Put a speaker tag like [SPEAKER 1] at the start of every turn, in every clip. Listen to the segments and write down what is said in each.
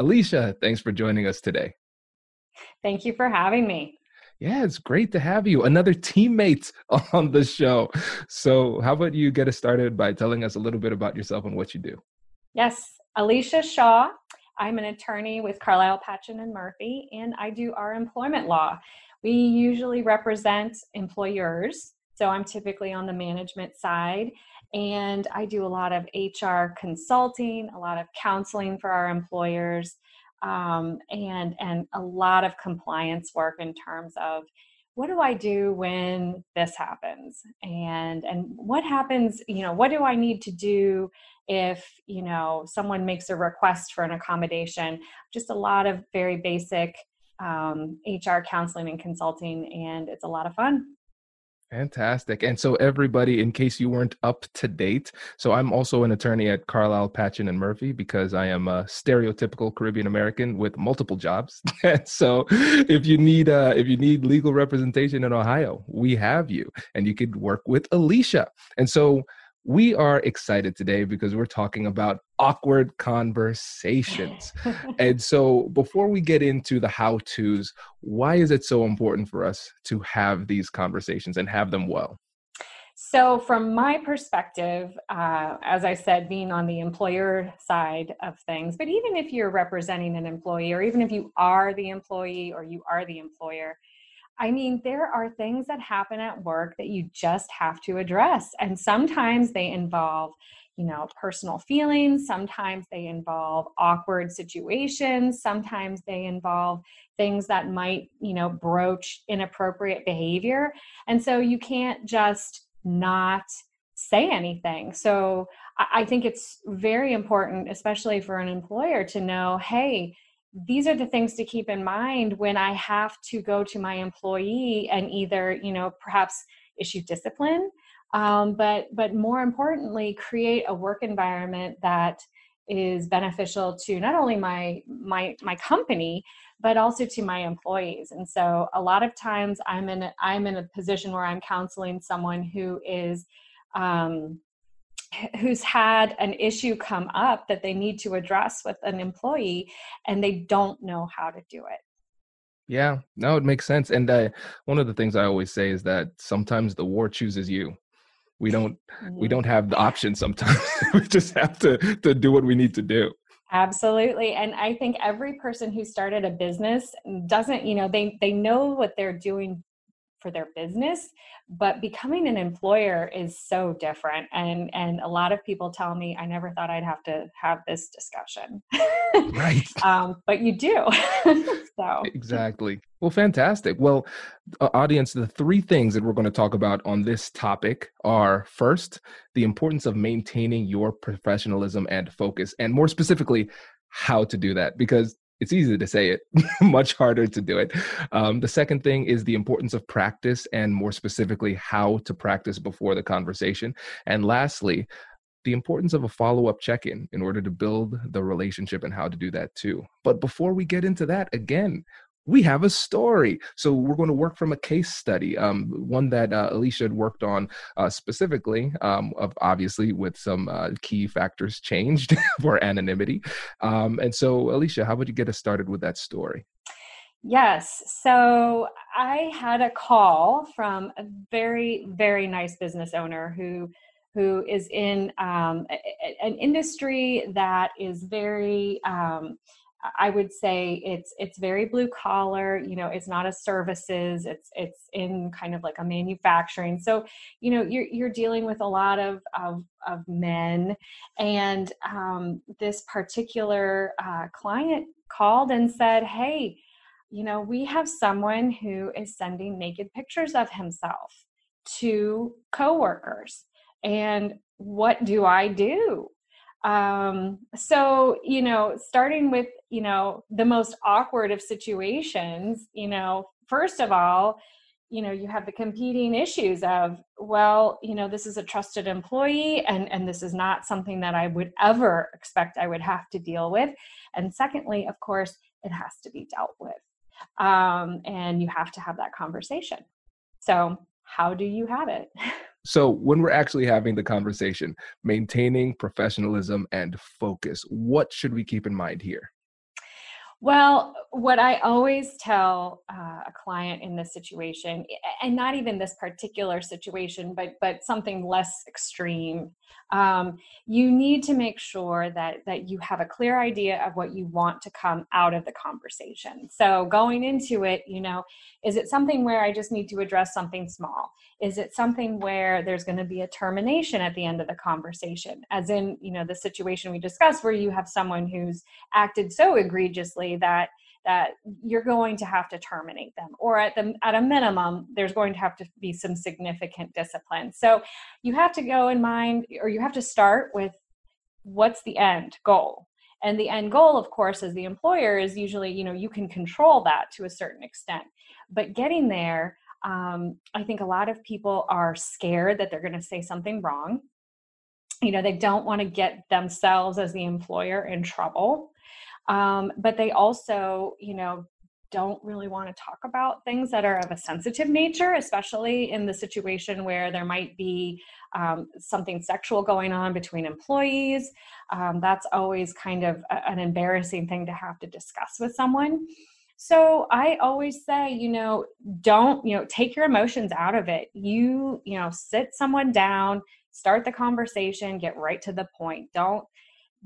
[SPEAKER 1] Alicia, thanks for joining us today.
[SPEAKER 2] Thank you for having me.
[SPEAKER 1] Yeah, it's great to have you. Another teammate on the show. So, how about you get us started by telling us a little bit about yourself and what you do?
[SPEAKER 2] Yes, Alicia Shaw. I'm an attorney with Carlile, Patchen and Murphy, and I do our employment law. We usually represent employers, so I'm typically on the management side, and I do a lot of HR consulting, a lot of counseling for our employers, um, and and a lot of compliance work in terms of what do I do when this happens, and and what happens, you know, what do I need to do if you know someone makes a request for an accommodation? Just a lot of very basic um, HR counseling and consulting, and it's a lot of fun.
[SPEAKER 1] Fantastic. And so, everybody, in case you weren't up to date, so I'm also an attorney at Carlile, Patchen and Murphy because I am a stereotypical Caribbean American with multiple jobs. so, if you need uh, if you need legal representation in Ohio, we have you, and you could work with Alicia. And so, we are excited today because we're talking about awkward conversations. and so, before we get into the how to's, why is it so important for us to have these conversations and have them well?
[SPEAKER 2] So, from my perspective, uh, as I said, being on the employer side of things, but even if you're representing an employee, or even if you are the employee or you are the employer, I mean, there are things that happen at work that you just have to address. And sometimes they involve, you know, personal feelings. Sometimes they involve awkward situations. Sometimes they involve things that might, you know, broach inappropriate behavior. And so you can't just not say anything. So I think it's very important, especially for an employer, to know hey, these are the things to keep in mind when I have to go to my employee and either, you know, perhaps issue discipline, um, but but more importantly, create a work environment that is beneficial to not only my my my company but also to my employees. And so a lot of times i'm in a, i'm in a position where i'm counseling someone who is um, who's had an issue come up that they need to address with an employee and they don't know how to do it.
[SPEAKER 1] Yeah no it makes sense and uh, one of the things i always say is that sometimes the war chooses you. We don't we don't have the option sometimes. We just have to to do what we need to do.
[SPEAKER 2] Absolutely and i think every person who started a business doesn't you know they they know what they're doing for their business but becoming an employer is so different and and a lot of people tell me i never thought i'd have to have this discussion.
[SPEAKER 1] Right.
[SPEAKER 2] Um, but you do. So.
[SPEAKER 1] Exactly. Well fantastic. Well uh, audience the three things that we're going to talk about on this topic are first the importance of maintaining your professionalism and focus and more specifically how to do that because it's easy to say it, much harder to do it. Um, the second thing is the importance of practice and more specifically, how to practice before the conversation. And lastly, the importance of a follow up check in in order to build the relationship and how to do that too. But before we get into that, again, we have a story. So we're going to work from a case study, um, one that uh, Alicia had worked on uh, specifically, um, of obviously with some uh, key factors changed for anonymity. Um, and so, Alicia, how would you get us started with that story?
[SPEAKER 2] Yes. So I had a call from a very, very nice business owner who who is in um, a, an industry that is very um, I would say it's it's very blue collar. You know, it's not a services. It's it's in kind of like a manufacturing. So, you know, you're you're dealing with a lot of of, of men, and um, this particular uh, client called and said, "Hey, you know, we have someone who is sending naked pictures of himself to coworkers, and what do I do?" Um so you know starting with you know the most awkward of situations you know first of all you know you have the competing issues of well you know this is a trusted employee and and this is not something that i would ever expect i would have to deal with. And secondly of course it has to be dealt with. Um, and you have to have that conversation. So how do you have it
[SPEAKER 1] So, when we're actually having the conversation, maintaining professionalism and focus, what should we keep in mind here?
[SPEAKER 2] Well, what I always tell uh, a client in this situation, and not even this particular situation, but but something less extreme, um, you need to make sure that that you have a clear idea of what you want to come out of the conversation. So going into it, you know, is it something where I just need to address something small? Is it something where there's going to be a termination at the end of the conversation, as in you know the situation we discussed, where you have someone who's acted so egregiously that that you're going to have to terminate them or at the at a minimum there's going to have to be some significant discipline. So you have to go in mind or you have to start with what's the end goal? And the end goal of course as the employer is usually you know you can control that to a certain extent. But getting there um, i think a lot of people are scared that they're going to say something wrong. You know they don't want to get themselves as the employer in trouble um, but they also you know don't really want to talk about things that are of a sensitive nature, especially in the situation where there might be um, something sexual going on between employees. Um, that's always kind of a, an embarrassing thing to have to discuss with someone. So I always say, you know, don't, you know, take your emotions out of it. You, you know, sit someone down, start the conversation, get right to the point. Don't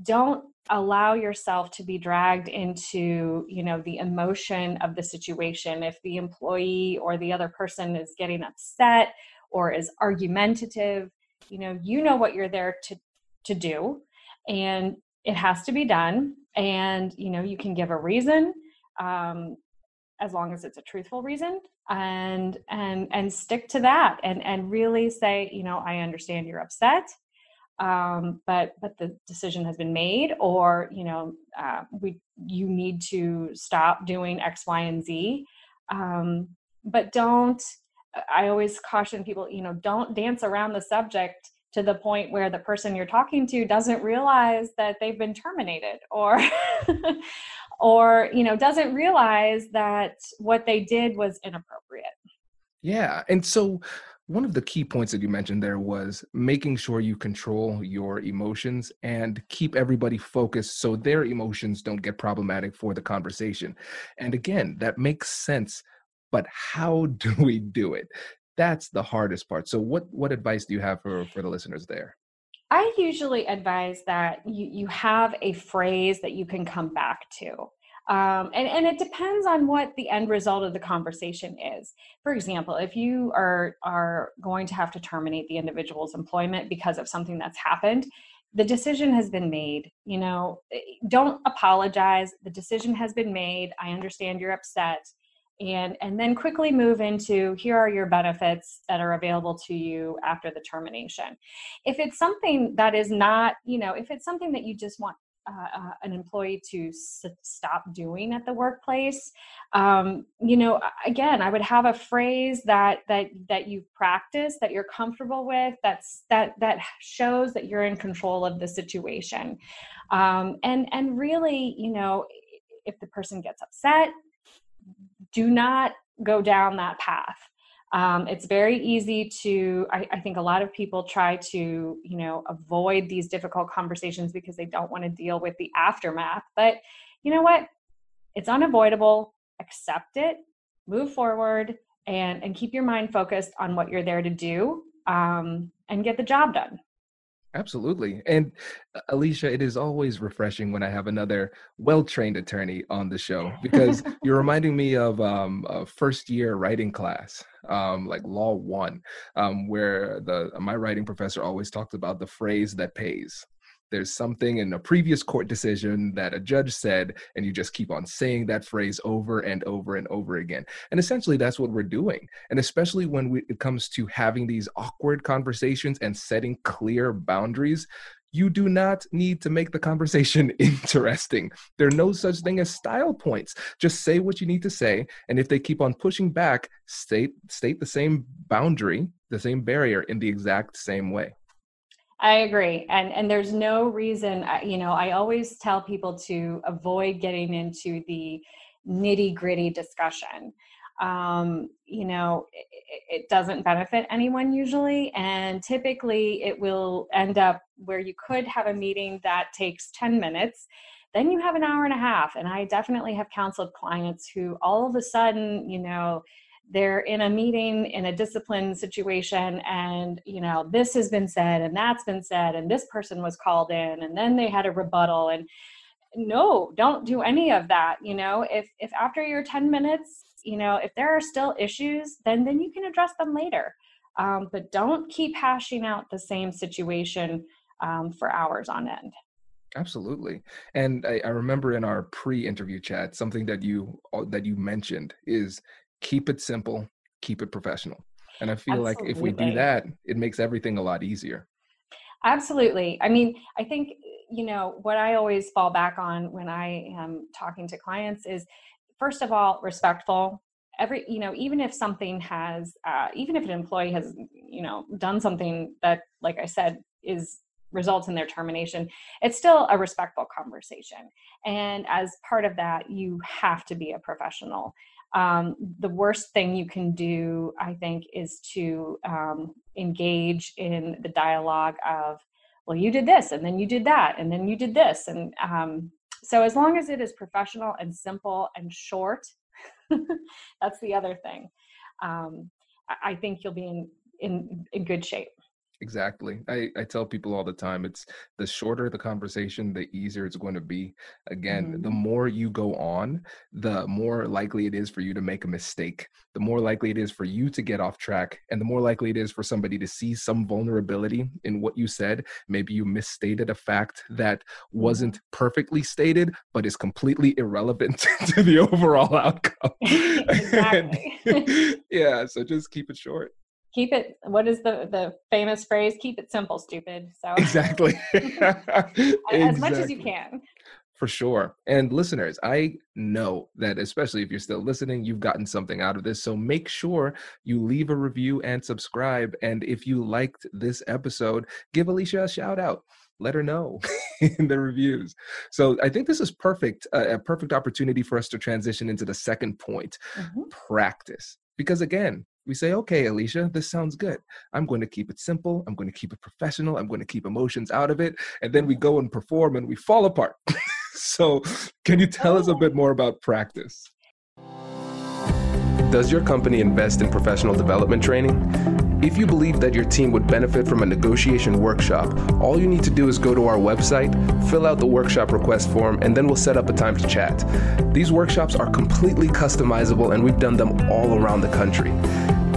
[SPEAKER 2] don't allow yourself to be dragged into you know the emotion of the situation. If the employee or the other person is getting upset or is argumentative you know you know what you're there to to do and it has to be done and you know you can give a reason um, as long as it's a truthful reason and and and stick to that and and really say you know i understand you're upset um, but but the decision has been made or you know uh, we you need to stop doing x y and z um, but don't i always caution people you know don't dance around the subject to the point where the person you're talking to doesn't realize that they've been terminated or or you know doesn't realize that what they did was inappropriate.
[SPEAKER 1] Yeah and so one of the key points that you mentioned there was making sure you control your emotions and keep everybody focused so their emotions don't get problematic for the conversation. And again, that makes sense, but how do we do it? That's the hardest part. So what what advice do you have for for the listeners there?
[SPEAKER 2] I usually advise that you you have a phrase that you can come back to um, and, and it depends on what the end result of the conversation is. For example if you are are going to have to terminate the individual's employment because of something that's happened the decision has been made you know eh, don't apologize. The decision has been made. I understand you're upset. And and then quickly move into here are your benefits that are available to you after the termination. If it's something that is not you know if it's something that you just want uh, uh, an employee to s- stop doing at the workplace um, you know again i would have a phrase that that that you practice that you're comfortable with that's that that shows that you're in control of the situation um, and and really you know if the person gets upset do not go down that path. Um, it's very easy to, I, I think a lot of people try to, you know, avoid these difficult conversations because they don't want to deal with the aftermath. But you know what? It's unavoidable. Accept it, move forward, and, and keep your mind focused on what you're there to do um, and get the job done.
[SPEAKER 1] Absolutely. And uh, Alicia, it is always refreshing when I have another well trained attorney on the show because you're reminding me of um, a first year writing class, um, like Law One, um, where the my writing professor always talked about the phrase that pays there's something in a previous court decision that a judge said, and you just keep on saying that phrase over and over and over again. And essentially, that's what we're doing. And especially when we, it comes to having these awkward conversations and setting clear boundaries, you do not need to make the conversation interesting. There are no such thing as style points. Just say what you need to say. And if they keep on pushing back, state, state the same boundary, the same barrier in the exact same way.
[SPEAKER 2] I agree. And and there's no reason, you know, I always tell people to avoid getting into the nitty gritty discussion. Um, you know, it, it doesn't benefit anyone usually. And typically it will end up where you could have a meeting that takes 10 minutes then you have an hour and a half and i definitely have counseled clients who all of a sudden you know they're in a meeting in a discipline situation and you know this has been said and that's been said and this person was called in and then they had a rebuttal and no don't do any of that you know? If if after your 10 minutes you know if there are still issues then then you can address them later. Um, but don't keep hashing out the same situation um, for hours on end.
[SPEAKER 1] Absolutely. And I, I remember in our pre-interview chat something that you that you mentioned is keep it simple, keep it professional. And I feel Absolutely. like if we do that, it makes everything a lot easier.
[SPEAKER 2] Absolutely. I mean, I think, you know, what I always fall back on when I am talking to clients is first of all, respectful. Every, you know, even if something has, uh, even if an employee has, you know, done something that, like I said, is results in their termination, it's still a respectful conversation. And as part of that, you have to be a professional um, the worst thing you can do, I think, is to um, engage in the dialogue of, well, you did this, and then you did that, and then you did this. And um, so, as long as it is professional and simple and short, that's the other thing. Um, I think you'll be in, in, in good shape.
[SPEAKER 1] Exactly. I, I tell people all the time it's the shorter the conversation, the easier it's going to be. Again, mm-hmm. the more you go on, the more likely it is for you to make a mistake, the more likely it is for you to get off track, and the more likely it is for somebody to see some vulnerability in what you said. Maybe you misstated a fact that wasn't mm-hmm. perfectly stated, but is completely irrelevant to the overall outcome. yeah, so just keep it short
[SPEAKER 2] keep it what is the the famous phrase? Keep it simple stupid. So
[SPEAKER 1] exactly. As
[SPEAKER 2] exactly. much as you can.
[SPEAKER 1] For sure. And listeners i know that especially if you're still listening you've gotten something out of this. So make sure you leave a review and subscribe. And if you liked this episode give alicia a shout out. Let her know in the reviews. So i think this is perfect uh, a perfect opportunity for us to transition into the second point mm-hmm. practice. Because again we say, okay, Alicia, this sounds good. I'm going to keep it simple. I'm going to keep it professional. I'm going to keep emotions out of it. And then we go and perform and we fall apart. so, can you tell us a bit more about practice? Does your company invest in professional development training? If you believe that your team would benefit from a negotiation workshop, all you need to do is go to our website, fill out the workshop request form, and then we'll set up a time to chat. These workshops are completely customizable and we've done them all around the country.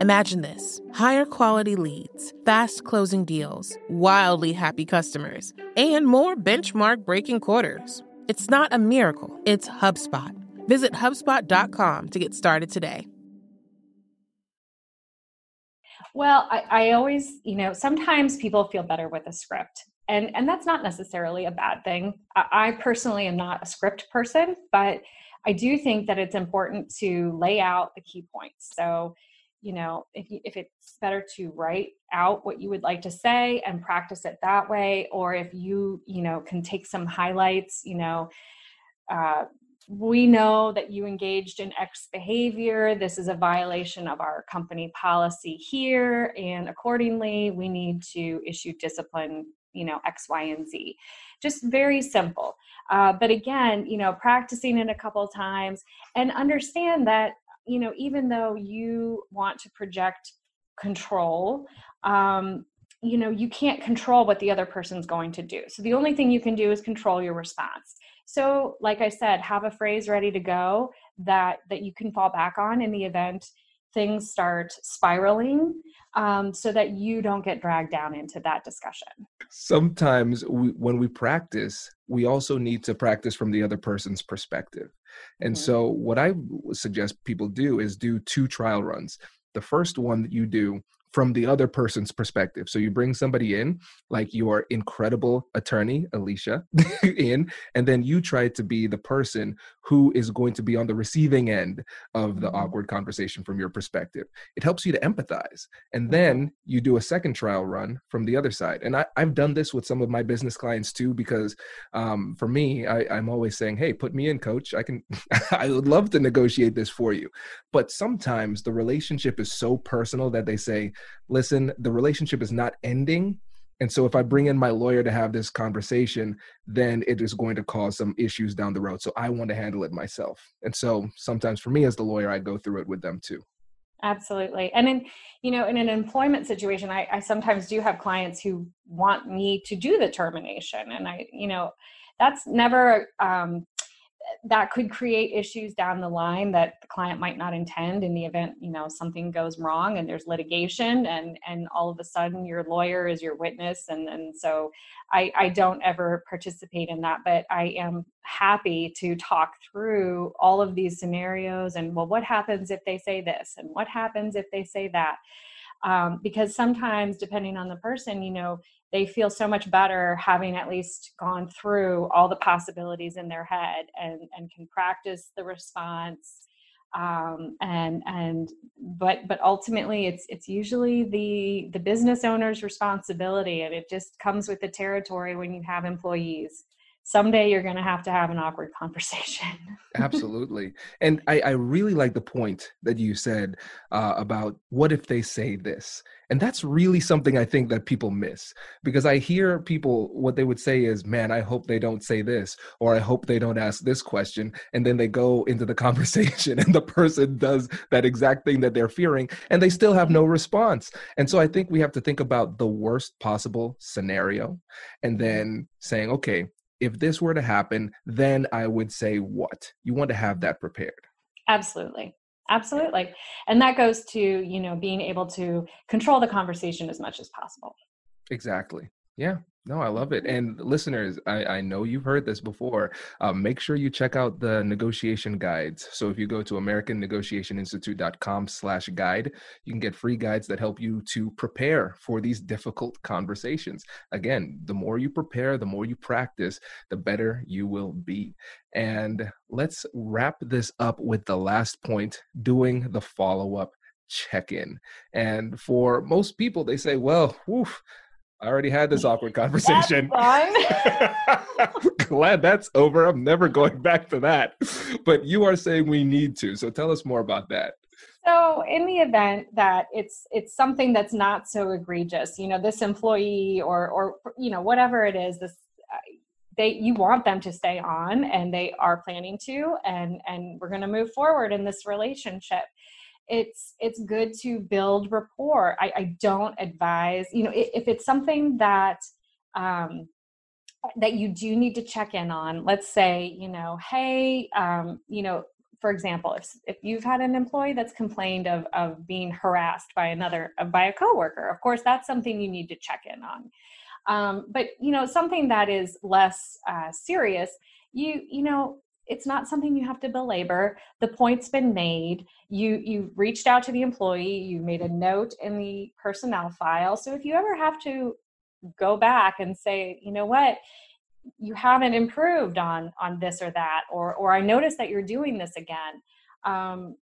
[SPEAKER 3] Imagine this higher quality leads, fast closing deals, wildly happy customers, and more benchmark breaking quarters. It's not a miracle, it's HubSpot. Visit HubSpot.com to get started today.
[SPEAKER 2] Well, I, I, always, you know, sometimes people feel better with a script. And, and that's not necessarily a bad thing. I, I personally am not a script person, but I do think that it's important to lay out the key points. So, you know if you, if it's better to write out what you would like to say and practice it that way or if you you know can take some highlights you know uh, we know that you engaged in X behavior. This is a violation of our company policy here, and accordingly, we need to issue discipline, you know, X, Y, and Z. Just very simple. Uh, but again, you know, practicing it a couple times and understand that you know even though you want to project control um, you know you can't control what the other person's going to do. So the only thing you can do is control your response. So like i said have a phrase ready to go that that you can fall back on in the event things start spiraling um, so that you don't get dragged down into that discussion.
[SPEAKER 1] Sometimes we, when we practice we also need to practice from the other person's perspective and mm-hmm. so, what I suggest people do is do two trial runs. The first one that you do from the other person's perspective. So you bring somebody in, like your incredible attorney, Alicia, in, and then you try to be the person who is going to be on the receiving end of the mm-hmm. awkward conversation from your perspective. It helps you to empathize. And mm-hmm. then you do a second trial run from the other side. And I, have done this with some of my business clients too, because um, for me, I, I'm always saying, hey, put me in, coach. I can, I would love to negotiate this for you. But sometimes the relationship is so personal that they say, listen, the relationship is not ending. And so if I bring in my lawyer to have this conversation, then it is going to cause some issues down the road. So I want to handle it myself. And so sometimes for me as the lawyer, I go through it with them too.
[SPEAKER 2] Absolutely. And in, you know, in an employment situation, I, I sometimes do have clients who want me to do the termination. And I, you know, that's never um, that could create issues down the line that the client might not intend in the event you know something goes wrong and there's litigation and and all of a sudden your lawyer is your witness and and so i i don't ever participate in that but i am happy to talk through all of these scenarios and well what happens if they say this and what happens if they say that? Um, because sometimes depending on the person you know they feel so much better having at least gone through all the possibilities in their head and and can practice the response um, and and but but ultimately it's it's usually the the business owner's responsibility and it just comes with the territory when you have employees someday you're going to have to have an awkward conversation.
[SPEAKER 1] Absolutely. And I, I, really like the point that you said uh, about what if they say this? And that's really something I think that people miss because I hear people, what they would say is, man, I hope they don't say this, or I hope they don't ask this question. And then they go into the conversation and the person does that exact thing that they're fearing and they still have no response. And so I think we have to think about the worst possible scenario and then saying, okay, if this were to happen, then I would say what? You want to have that prepared.
[SPEAKER 2] Absolutely. Absolutely. And that goes to, you know, being able to control the conversation as much as possible.
[SPEAKER 1] Exactly. Yeah. No, I love it. And listeners, I, I know you've heard this before. Um, make sure you check out the negotiation guides. So if you go to AmericanNegotiationInstitute.com slash guide, you can get free guides that help you to prepare for these difficult conversations. Again, the more you prepare, the more you practice, the better you will be. And let's wrap this up with the last point, doing the follow-up check-in. And for most people, they say, well, whew, I already had this awkward conversation. Glad that's over. I'm never going back to that. But you are saying we need to. So tell us more about that.
[SPEAKER 2] So in the event that it's it's something that's not so egregious, you know, this employee or or you know whatever it is, this uh, they you want them to stay on and they are planning to and and we're going to move forward in this relationship it's it's good to build rapport. I, I don't advise you know if, it's something that um, that you do need to check in on let's say you know hey um, you know for example if, if you've had an employee that's complained of, of being harassed by another by a coworker of course that's something you need to check in on. Um, but you know something that is less uh, serious you you know it's not something you have to belabor the point's been made you you reached out to the employee you made a note in the personnel file so if you ever have to go back and say you know what? You haven't improved on on this or that or or i noticed that you're doing this again um,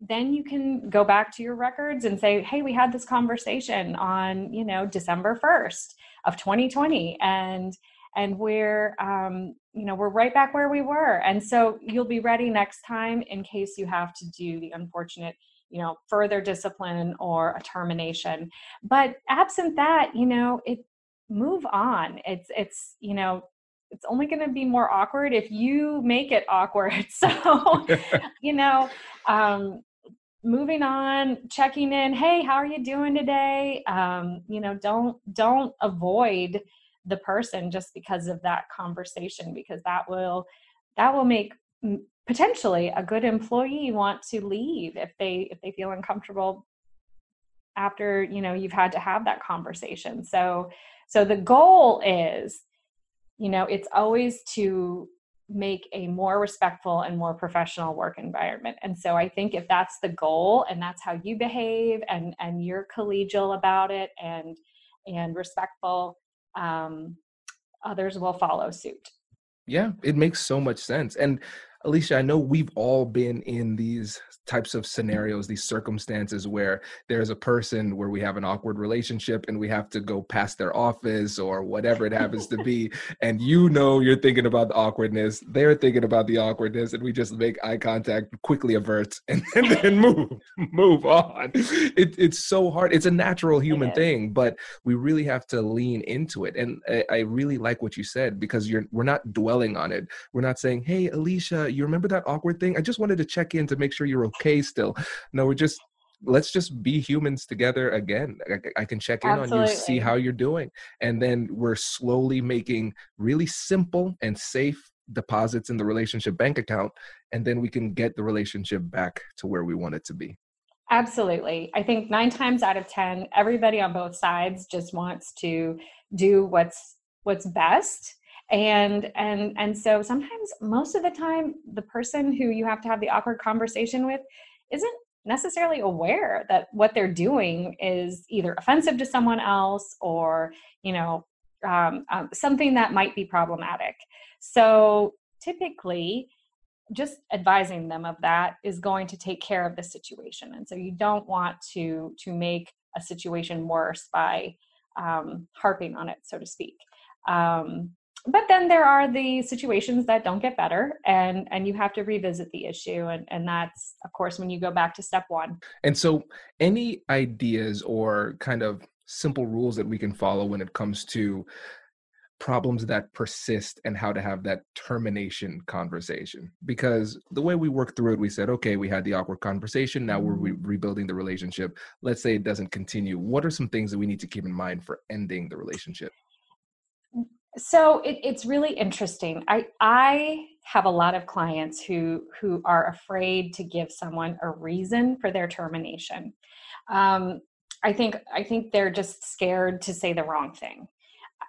[SPEAKER 2] then you can go back to your records and say hey we had this conversation on you know december 1st of 2020 and and we're um, you know we're right back where we were and so you'll be ready next time in case you have to do the unfortunate you know further discipline or a termination. But absent that you know it move on. It's it's you know it's only going to be more awkward if you make it awkward. So you know um moving on checking in hey how are you doing today? Um you know don't don't avoid the person just because of that conversation because that will that will make potentially a good employee want to leave if they if they feel uncomfortable after you know you've had to have that conversation. So so the goal is you know it's always to make a more respectful and more professional work environment. And so i think if that's the goal and that's how you behave and and you're collegial about it and and respectful um, others will follow suit.
[SPEAKER 1] Yeah, it makes so much sense. And Alicia, I know we've all been in these types of scenarios, these circumstances where there's a person where we have an awkward relationship and we have to go past their office or whatever it happens to be. And you know you're thinking about the awkwardness, they're thinking about the awkwardness, and we just make eye contact, quickly avert, and, then move, move on. It, it's so hard. It's a natural human thing, but we really have to lean into it. And I, I really like what you said because you're we're not dwelling on it. We're not saying, hey, Alicia, you remember that awkward thing? I just wanted to check in to make sure you're okay still. No, we're just let's just be humans together again. I, I can check in Absolutely. on you, see how you're doing. And then we're slowly making really simple and safe deposits in the relationship bank account. And then we can get the relationship back to where we want it to be.
[SPEAKER 2] Absolutely. I think nine times out of 10, everybody on both sides just wants to do what's what's best and and and so sometimes most of the time the person who you have to have the awkward conversation with isn't necessarily aware that what they're doing is either offensive to someone else or you know um, um, something that might be problematic. So typically just advising them of that is going to take care of the situation. And so you don't want to to make a situation worse by um, harping on it so to speak. Um, but then there are the situations that don't get better and and you have to revisit the issue and and that's of course when you go back to step one.
[SPEAKER 1] And so any ideas or kind of simple rules that we can follow when it comes to problems that persist and how to have that termination conversation? Because the way we worked through it we said okay we had the awkward conversation now we're re- mm-hmm. rebuilding the relationship. Let's say it doesn't continue. What are some things that we need to keep in mind for ending the relationship
[SPEAKER 2] so it, it's really interesting. I i have a lot of clients who who are afraid to give someone a reason for their termination. Um, i think i think they're just scared to say the wrong thing.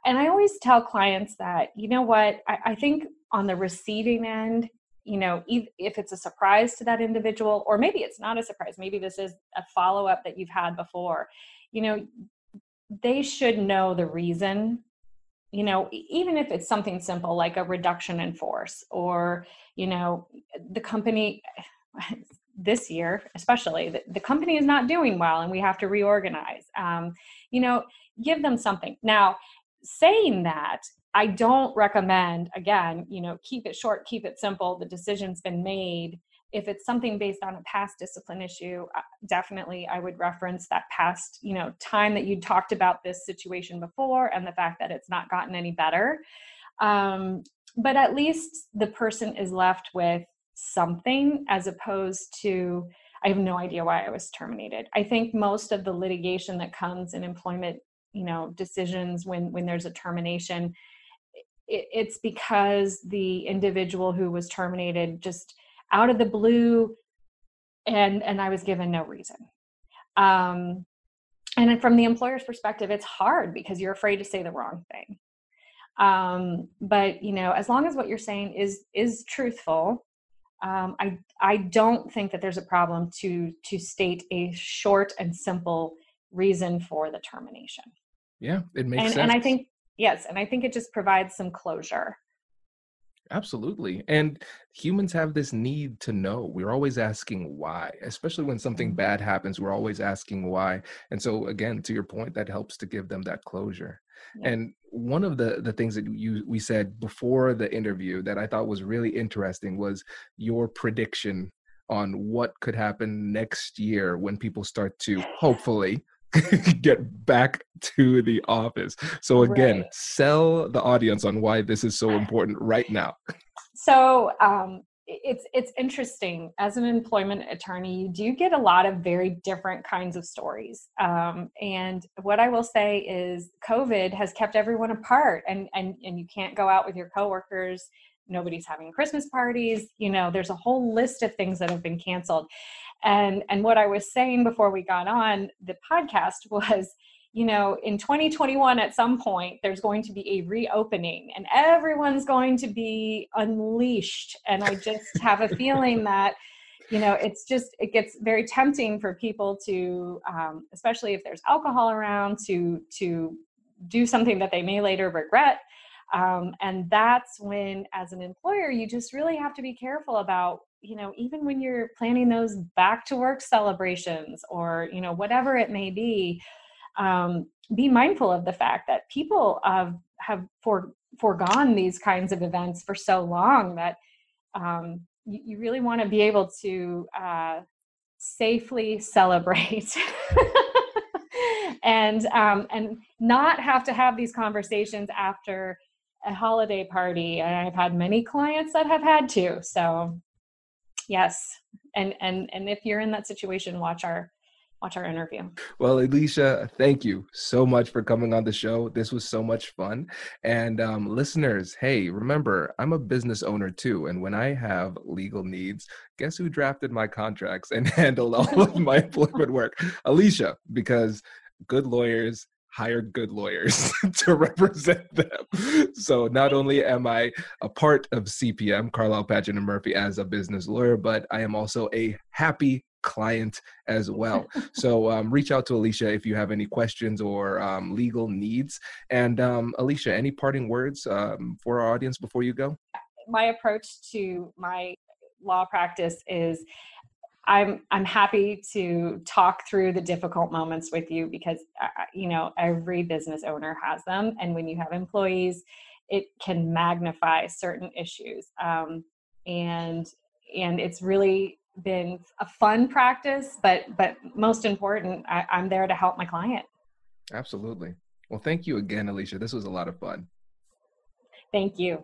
[SPEAKER 2] And i always tell clients that you know what? I, I think on the receiving end you know if it's a surprise to that individual or maybe it's not a surprise maybe this is a follow-up that you've had before you know they should know the reason you know even if it's something simple like a reduction in force or you know the company this year especially the, the company is not doing well and we have to reorganize um, you know give them something. Now saying that i don't recommend again you know keep it short keep it simple the decision's been made if it's something based on a past discipline issue definitely i would reference that past you know time that you talked about this situation before and the fact that it's not gotten any better. Um, but at least the person is left with something as opposed to i have no idea why i was terminated. I think most of the litigation that comes in employment you know decisions when when there's a termination it, it's because the individual who was terminated just out of the blue and and i was given no reason. Um and from the employer's perspective it's hard because you're afraid to say the wrong thing. Um but you know as long as what you're saying is is truthful um i i don't think that there's a problem to to state a short and simple reason for the termination.
[SPEAKER 1] Yeah it makes
[SPEAKER 2] and,
[SPEAKER 1] sense
[SPEAKER 2] and i think yes and i think it just provides some closure
[SPEAKER 1] Absolutely. And humans have this need to know. We're always asking why, especially when something
[SPEAKER 2] Mhm.
[SPEAKER 1] bad happens. We're always asking why. And so, again, to your point, that helps to give them that closure.
[SPEAKER 2] Yeah.
[SPEAKER 1] And one of the the things that you we said before the interview that I thought was really interesting was your prediction on what could happen next year when people start to hopefully get back to the office. So again,
[SPEAKER 2] Right.
[SPEAKER 1] sell the audience on why this is so important right now.
[SPEAKER 2] so um, it's it's interesting as an employment attorney you do get a lot of very different kinds of stories um, and what i will say is covid has kept everyone apart and and and you can't go out with your coworkers nobody's having christmas parties you know there's a whole list of things that have been canceled and and what i was saying before we got on the podcast was you know, in 2021 at some point, there's going to be a reopening and everyone's going to be unleashed. And I just have a feeling that, you know, it's just, it gets very tempting for people to, um, especially if there's alcohol around, to, to do something that they may later regret. Um, and that's when, as an employer, you just really have to be careful about you know even when you're planning those back to work celebrations or you know whatever it may be um, be mindful of the fact that people uh, have for, foregone these kinds of events for so long that um, you, you, really want to be able to uh, safely celebrate. And um, and not have to have these conversations after a holiday party and i've had many clients that have had to so yes and and and if you're in that situation watch our watch our interview.
[SPEAKER 1] Well, Alicia, thank you so much for coming on the show. This was so much fun. And um, listeners, hey, remember, I'm a business owner too. And when I have legal needs, guess who drafted my contracts and handled all of my employment work? Alicia, because good lawyers hire good lawyers to represent them. So not only am I a part of CPM, Carlile Patchen and Murphy, as a business lawyer, but I am also a happy client as well. so um, reach out to Alicia if you have any questions or um, legal needs. And um, Alicia, any parting words um, for our audience before you go?
[SPEAKER 2] My approach to my law practice is I'm I'm happy to talk through the difficult moments with you because uh, you know every business owner has them, and when you have employees, it can magnify certain issues. Um, and and it's really been a fun practice, but but most important, I, I'm there to help my client.
[SPEAKER 1] Absolutely. Well, thank you again, Alicia. This was a lot of fun.
[SPEAKER 2] Thank you.